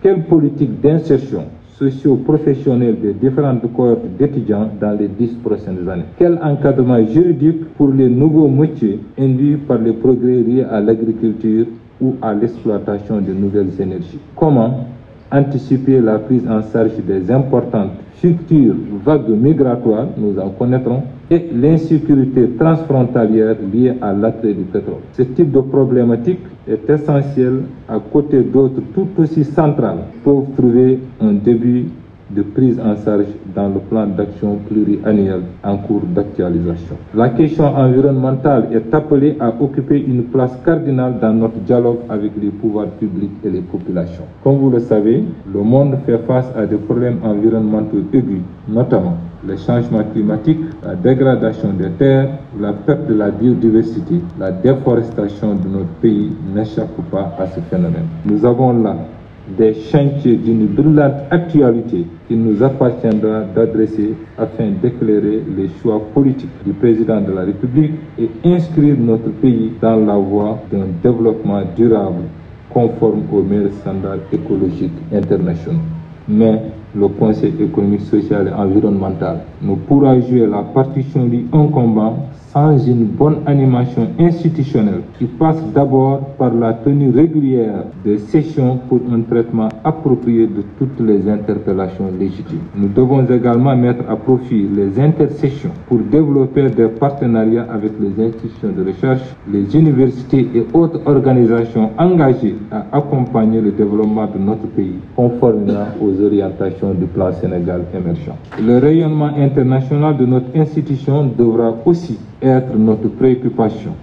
Quelle politique d'insertion socio-professionnelle des différentes cohortes d'étudiants dans les dix prochaines années? Quel encadrement juridique pour les nouveaux métiers induits par les progrès liés à l'agriculture ou à l'exploitation de nouvelles énergies? Comment anticiper la prise en charge des importantes futures vagues migratoires, nous en connaîtrons, et l'insécurité transfrontalière liée à l'attrait du pétrole. Ce type de problématique est essentiel à côté d'autres tout aussi centrales pour trouver un début de prise en charge dans le plan d'action pluriannuel en cours d'actualisation. La question environnementale est appelée à occuper une place cardinale dans notre dialogue avec les pouvoirs publics et les populations. Comme vous le savez, le monde fait face à des problèmes environnementaux aigus, notamment le changement climatique, la dégradation des terres, la perte de la biodiversité, la déforestation de notre pays n'échappe pas à ce phénomène. Nous avons là des chantiers d'une brûlante actualité qu'il nous appartiendra d'adresser afin d'éclairer les choix politiques du président de la République et inscrire notre pays dans la voie d'un développement durable conforme aux meilleurs standards écologiques internationaux. Mais le Conseil économique, social et environnemental ne pourra jouer la partition du incombant une bonne animation institutionnelle qui passe d'abord par la tenue régulière de sessions pour un traitement approprié de toutes les interpellations légitimes. Nous devons également mettre à profit les intersessions pour développer des partenariats avec les institutions de recherche, les universités et autres organisations engagées à accompagner le développement de notre pays conformément aux orientations du plan Sénégal émergent. Le rayonnement international de notre institution devra aussi être notre préoccupation.